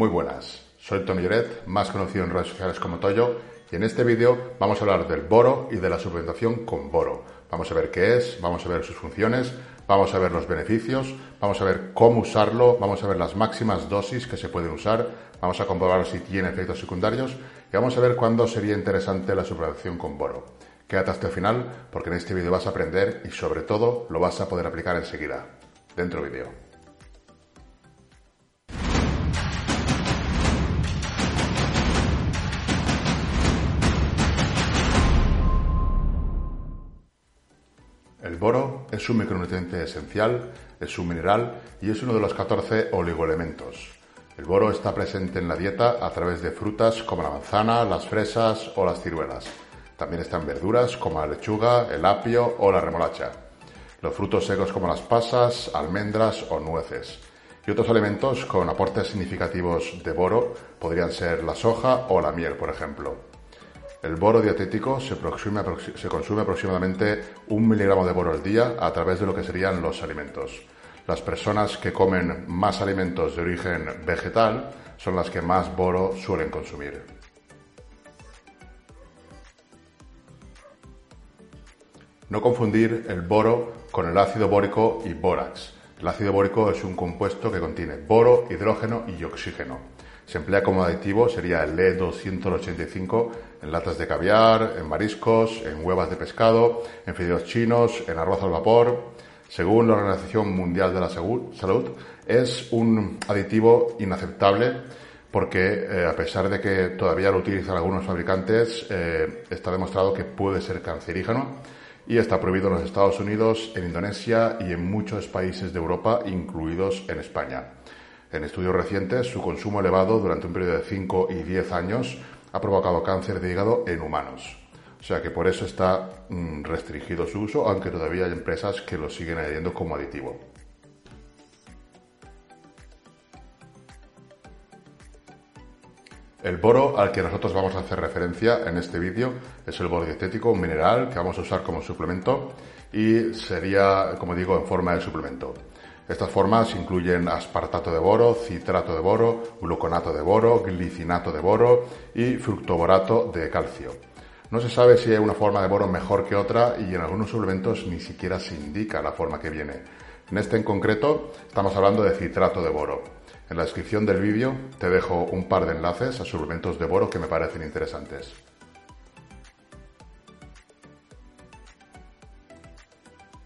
Muy buenas, soy Tony Lloret, más conocido en redes sociales como Toyo, y en este vídeo vamos a hablar del boro y de la suplementación con boro. Vamos a ver qué es, vamos a ver sus funciones, vamos a ver los beneficios, vamos a ver cómo usarlo, vamos a ver las máximas dosis que se pueden usar, vamos a comprobar si tiene efectos secundarios y vamos a ver cuándo sería interesante la suplementación con boro. Quédate hasta el final porque en este vídeo vas a aprender y sobre todo lo vas a poder aplicar enseguida. Dentro vídeo. Boro es un micronutriente esencial, es un mineral y es uno de los 14 oligoelementos. El boro está presente en la dieta a través de frutas como la manzana, las fresas o las ciruelas. También están verduras como la lechuga, el apio o la remolacha. Los frutos secos como las pasas, almendras o nueces. Y otros alimentos con aportes significativos de boro podrían ser la soja o la miel, por ejemplo. El boro dietético se, consume aproximadamente un miligramo de boro al día a través de lo que serían los alimentos. Las personas que comen más alimentos de origen vegetal son las que más boro suelen consumir. No confundir el boro con el ácido bórico y bórax. El ácido bórico es un compuesto que contiene boro, hidrógeno y oxígeno. Se emplea como aditivo, sería el E285 en latas de caviar, en mariscos, en huevas de pescado, en fideos chinos, en arroz al vapor. Según la Organización Mundial de la Salud, es un aditivo inaceptable porque eh, a pesar de que todavía lo utilizan algunos fabricantes, eh, está demostrado que puede ser cancerígeno y está prohibido en los Estados Unidos, en Indonesia y en muchos países de Europa, incluidos en España. En estudios recientes, su consumo elevado durante un periodo de 5 y 10 años ha provocado cáncer de hígado en humanos. O sea que por eso está mm, restringido su uso, aunque todavía hay empresas que lo siguen añadiendo como aditivo. El boro al que nosotros vamos a hacer referencia en este vídeo es el boro dietético, un mineral que vamos a usar como suplemento y sería, como digo, en forma de suplemento. Estas formas incluyen aspartato de boro, citrato de boro, gluconato de boro, glicinato de boro y fructoborato de calcio. No se sabe si hay una forma de boro mejor que otra y en algunos suplementos ni siquiera se indica la forma que viene. En este en concreto estamos hablando de citrato de boro. En la descripción del vídeo te dejo un par de enlaces a suplementos de boro que me parecen interesantes.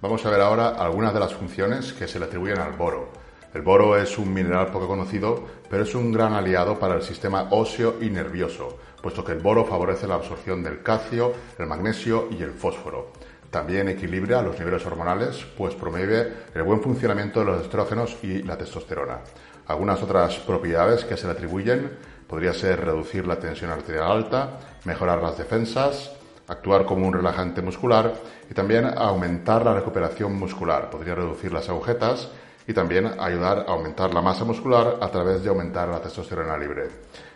Vamos a ver ahora algunas de las funciones que se le atribuyen al boro. El boro es un mineral poco conocido, pero es un gran aliado para el sistema óseo y nervioso, puesto que el boro favorece la absorción del calcio, el magnesio y el fósforo. También equilibra los niveles hormonales, pues promueve el buen funcionamiento de los estrógenos y la testosterona. Algunas otras propiedades que se le atribuyen podría ser reducir la tensión arterial alta, mejorar las defensas, actuar como un relajante muscular y también aumentar la recuperación muscular. Podría reducir las agujetas y también ayudar a aumentar la masa muscular a través de aumentar la testosterona libre.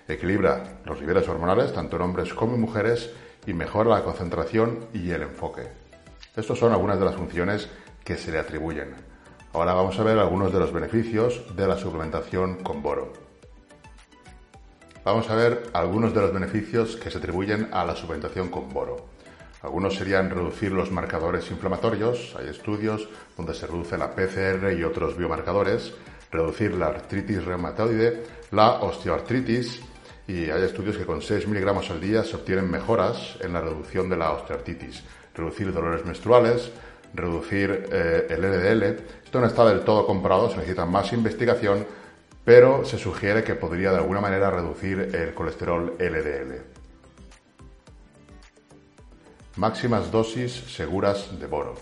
Equilibra los niveles hormonales tanto en hombres como en mujeres y mejora la concentración y el enfoque. Estos son algunas de las funciones que se le atribuyen. Ahora vamos a ver algunos de los beneficios de la suplementación con boro. Vamos a ver algunos de los beneficios que se atribuyen a la suplementación con boro. Algunos serían reducir los marcadores inflamatorios, hay estudios donde se reduce la PCR y otros biomarcadores, reducir la artritis reumatoide, la osteoartritis, y hay estudios que con 6 miligramos al día se obtienen mejoras en la reducción de la osteoartritis, reducir dolores menstruales, reducir eh, el LDL. Esto no está del todo comprobado, se necesita más investigación, pero se sugiere que podría de alguna manera reducir el colesterol LDL. Máximas dosis seguras de boro.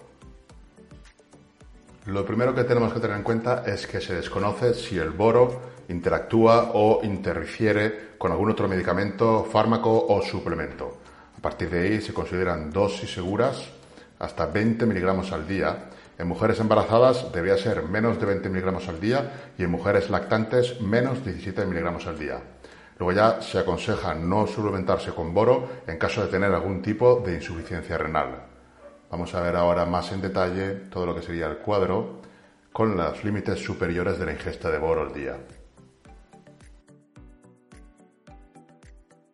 Lo primero que tenemos que tener en cuenta es que se desconoce si el boro interactúa o interfiere con algún otro medicamento, fármaco o suplemento. A partir de ahí se consideran dosis seguras hasta 20 miligramos al día en mujeres embarazadas debería ser menos de 20 miligramos al día y en mujeres lactantes menos 17 miligramos al día. Luego ya se aconseja no suplementarse con boro en caso de tener algún tipo de insuficiencia renal. Vamos a ver ahora más en detalle todo lo que sería el cuadro con los límites superiores de la ingesta de boro al día.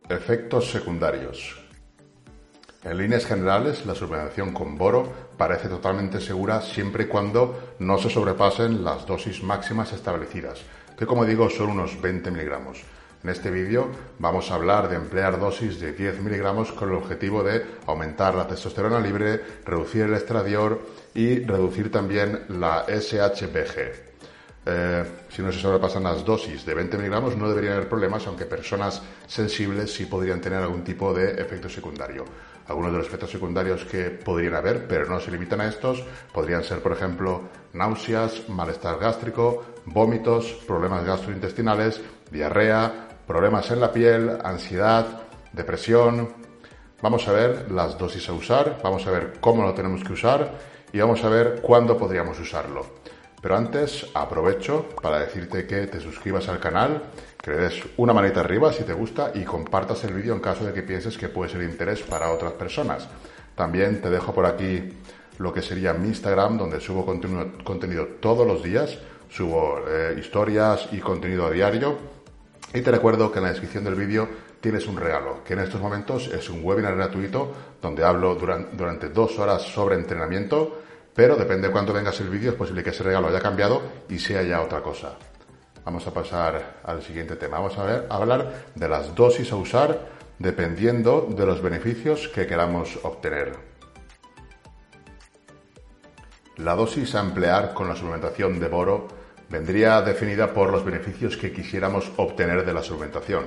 Efectos secundarios. En líneas generales, la suplementación con boro parece totalmente segura siempre y cuando no se sobrepasen las dosis máximas establecidas, que como digo son unos 20 miligramos. En este vídeo vamos a hablar de emplear dosis de 10 miligramos con el objetivo de aumentar la testosterona libre, reducir el estradiol y reducir también la SHBG. Eh, si no se sobrepasan las dosis de 20 miligramos no deberían haber problemas, aunque personas sensibles sí podrían tener algún tipo de efecto secundario. Algunos de los efectos secundarios que podrían haber, pero no se limitan a estos, podrían ser, por ejemplo, náuseas, malestar gástrico, vómitos, problemas gastrointestinales, diarrea, problemas en la piel, ansiedad, depresión. Vamos a ver las dosis a usar, vamos a ver cómo lo tenemos que usar y vamos a ver cuándo podríamos usarlo. Pero antes aprovecho para decirte que te suscribas al canal, que le des una manita arriba si te gusta y compartas el vídeo en caso de que pienses que puede ser de interés para otras personas. También te dejo por aquí lo que sería mi Instagram, donde subo contenido, todos los días, subo eh, historias y contenido a diario. Y te recuerdo que en la descripción del vídeo tienes un regalo, que en estos momentos es un webinar gratuito donde hablo durante dos horas sobre entrenamiento pero depende de cuándo vengas el vídeo, es posible que ese regalo haya cambiado y sea ya otra cosa. Vamos a pasar al siguiente tema. Vamos a, a hablar de las dosis a usar dependiendo de los beneficios que queramos obtener. La dosis a emplear con la suplementación de boro vendría definida por los beneficios que quisiéramos obtener de la suplementación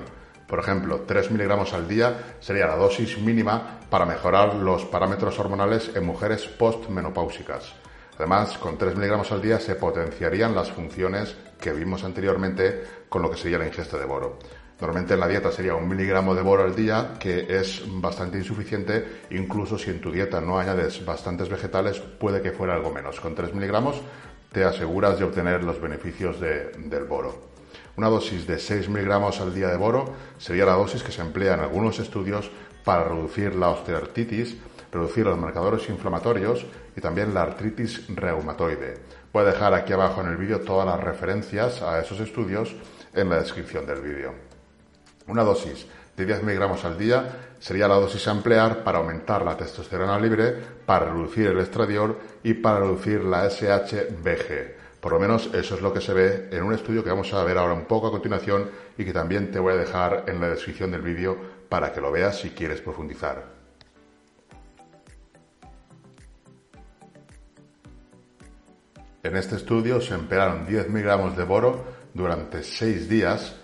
por ejemplo, 3 miligramos al día sería la dosis mínima para mejorar los parámetros hormonales en mujeres postmenopáusicas. Además, con 3 miligramos al día se potenciarían las funciones que vimos anteriormente con lo que sería la ingesta de boro. Normalmente en la dieta sería un miligramo de boro al día, que es bastante insuficiente, incluso si en tu dieta no añades bastantes vegetales, puede que fuera algo menos. Con 3 miligramos te aseguras de obtener los beneficios del boro. Una dosis de 6 miligramos al día de boro sería la dosis que se emplea en algunos estudios para reducir la osteoartritis, reducir los marcadores inflamatorios y también la artritis reumatoide. Voy a dejar aquí abajo en el vídeo todas las referencias a esos estudios en la descripción del vídeo. Una dosis de 10 miligramos al día sería la dosis a emplear para aumentar la testosterona libre, para reducir el estradiol y para reducir la SHBG. Por lo menos eso es lo que se ve en un estudio que vamos a ver ahora un poco a continuación y que también te voy a dejar en la descripción del vídeo para que lo veas si quieres profundizar. En este estudio se emplearon 10 miligramos de boro durante 6 días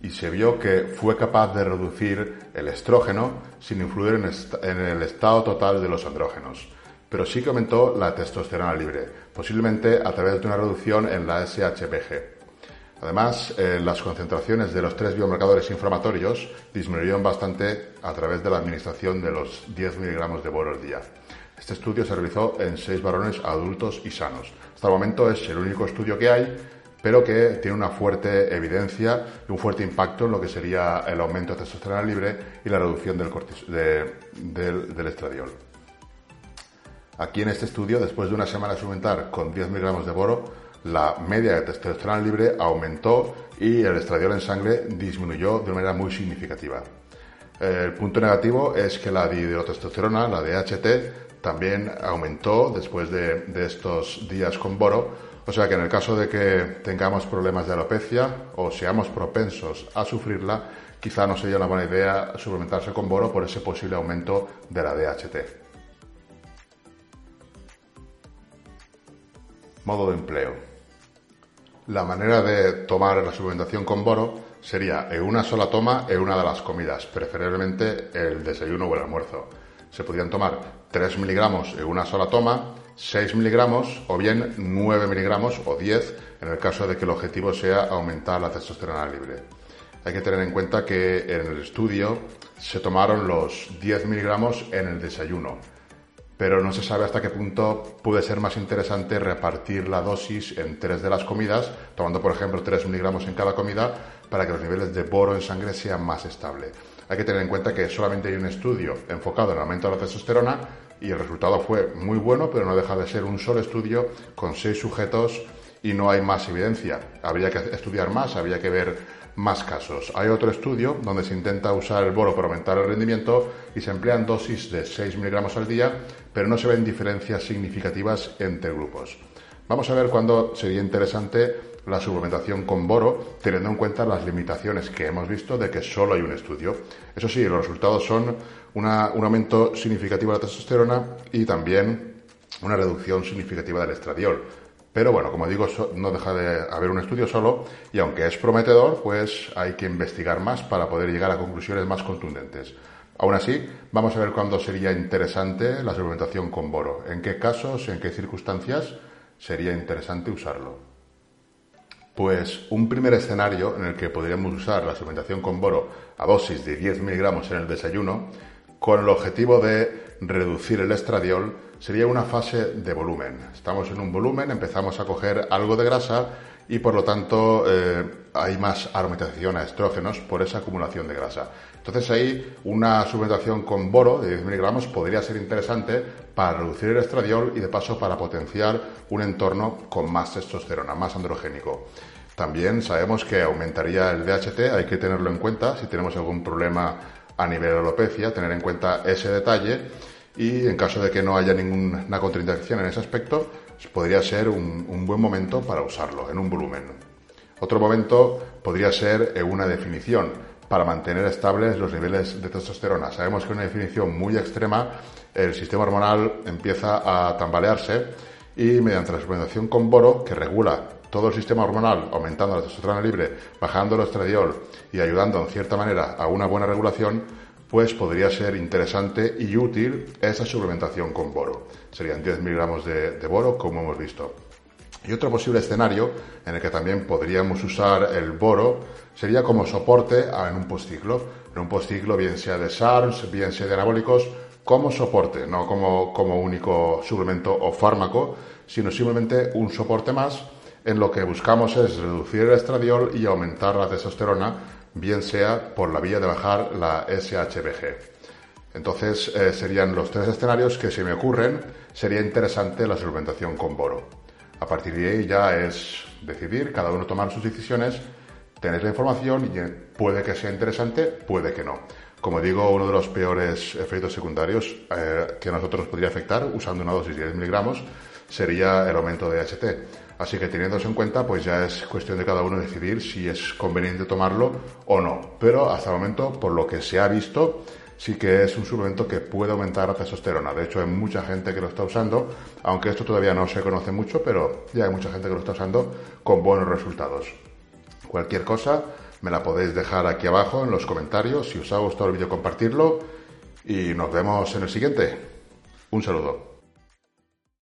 y se vio que fue capaz de reducir el estrógeno sin influir en el estado total de los andrógenos pero sí que aumentó la testosterona libre, posiblemente a través de una reducción en la SHBG. Además, eh, las concentraciones de los tres biomarcadores inflamatorios disminuyeron bastante a través de la administración de los 10 miligramos de boro al día. Este estudio se realizó en seis varones adultos y sanos. Hasta el momento es el único estudio que hay, pero que tiene una fuerte evidencia y un fuerte impacto en lo que sería el aumento de testosterona libre y la reducción del, del estradiol. Aquí en este estudio, después de una semana de suplementar con 10 miligramos de boro, la media de testosterona libre aumentó y el estradiol en sangre disminuyó de manera muy significativa. El punto negativo es que la dihidrotestosterona, la DHT, también aumentó después de, de, estos días con boro, o sea que en el caso de que tengamos problemas de alopecia o seamos propensos a sufrirla, quizá no sería una buena idea suplementarse con boro por ese posible aumento de la DHT. Modo de empleo. La manera de tomar la suplementación con boro sería en una sola toma en una de las comidas, preferiblemente el desayuno o el almuerzo. Se podrían tomar 3 miligramos en una sola toma, 6 miligramos o bien 9 miligramos o 10 en el caso de que el objetivo sea aumentar la testosterona libre. Hay que tener en cuenta que en el estudio se tomaron los 10 miligramos en el desayuno pero no se sabe hasta qué punto puede ser más interesante repartir la dosis en tres de las comidas, tomando por ejemplo 3 miligramos en cada comida, para que los niveles de boro en sangre sean más estables. Hay que tener en cuenta que solamente hay un estudio enfocado en el aumento de la testosterona y el resultado fue muy bueno, pero no deja de ser un solo estudio con seis sujetos y no hay más evidencia. Habría que estudiar más, habría que ver más casos. Hay otro estudio donde se intenta usar el boro para aumentar el rendimiento y se emplean dosis de 6 miligramos al día, pero no se ven diferencias significativas entre grupos. Vamos a ver cuándo sería interesante la suplementación con boro, teniendo en cuenta las limitaciones que hemos visto de que solo hay un estudio. Eso sí, los resultados son un aumento significativo de la testosterona y también una reducción significativa del estradiol. Pero bueno, como digo, no deja de haber un estudio solo y aunque es prometedor, pues hay que investigar más para poder llegar a conclusiones más contundentes. Aún así, vamos a ver cuándo sería interesante la suplementación con boro, en qué casos, en qué circunstancias sería interesante usarlo. Pues un primer escenario en el que podríamos usar la suplementación con boro a dosis de 10 miligramos en el desayuno, con el objetivo de reducir el estradiol, sería una fase de volumen. Estamos en un volumen, empezamos a coger algo de grasa y por lo tanto eh, hay más aromatización a estrógenos por esa acumulación de grasa. Entonces ahí una suplementación con boro de 10 miligramos podría ser interesante para reducir el estradiol y de paso para potenciar un entorno con más testosterona, más androgénico. También sabemos que aumentaría el DHT, hay que tenerlo en cuenta si tenemos algún problema a nivel alopecia, tener en cuenta ese detalle y en caso de que no haya ninguna contraindicación en ese aspecto, podría ser un buen momento para usarlo en un volumen. Otro momento podría ser en una definición para mantener estables los niveles de testosterona. Sabemos que en una definición muy extrema el sistema hormonal empieza a tambalearse y mediante la suplementación con boro, que regula todo el sistema hormonal, aumentando la testosterona libre, bajando el estradiol y ayudando en cierta manera a una buena regulación, pues podría ser interesante y útil esa suplementación con boro. Serían 10 miligramos de, de boro, como hemos visto. Y otro posible escenario en el que también podríamos usar el boro sería como soporte en un postciclo. En un postciclo, bien sea de SARS, bien sea de anabólicos, como soporte, no como, como único suplemento o fármaco, sino simplemente un soporte más en lo que buscamos es reducir el estradiol y aumentar la testosterona, bien sea por la vía de bajar la SHBG. Entonces eh, serían los tres escenarios que se me ocurren, sería interesante la suplementación con boro. A partir de ahí ya es decidir, cada uno tomar sus decisiones, tener la información y puede que sea interesante, puede que no. Como digo, uno de los peores efectos secundarios eh, que a nosotros podría afectar usando una dosis de 10 miligramos sería el aumento de HT. Así que teniendo eso en cuenta, pues ya es cuestión de cada uno decidir si es conveniente tomarlo o no. Pero hasta el momento, por lo que se ha visto, sí que es un suplemento que puede aumentar la testosterona. De hecho, hay mucha gente que lo está usando, aunque esto todavía no se conoce mucho, pero ya hay mucha gente que lo está usando con buenos resultados. Cualquier cosa me la podéis dejar aquí abajo en los comentarios. Si os ha gustado el vídeo, compartirlo y nos vemos en el siguiente. Un saludo.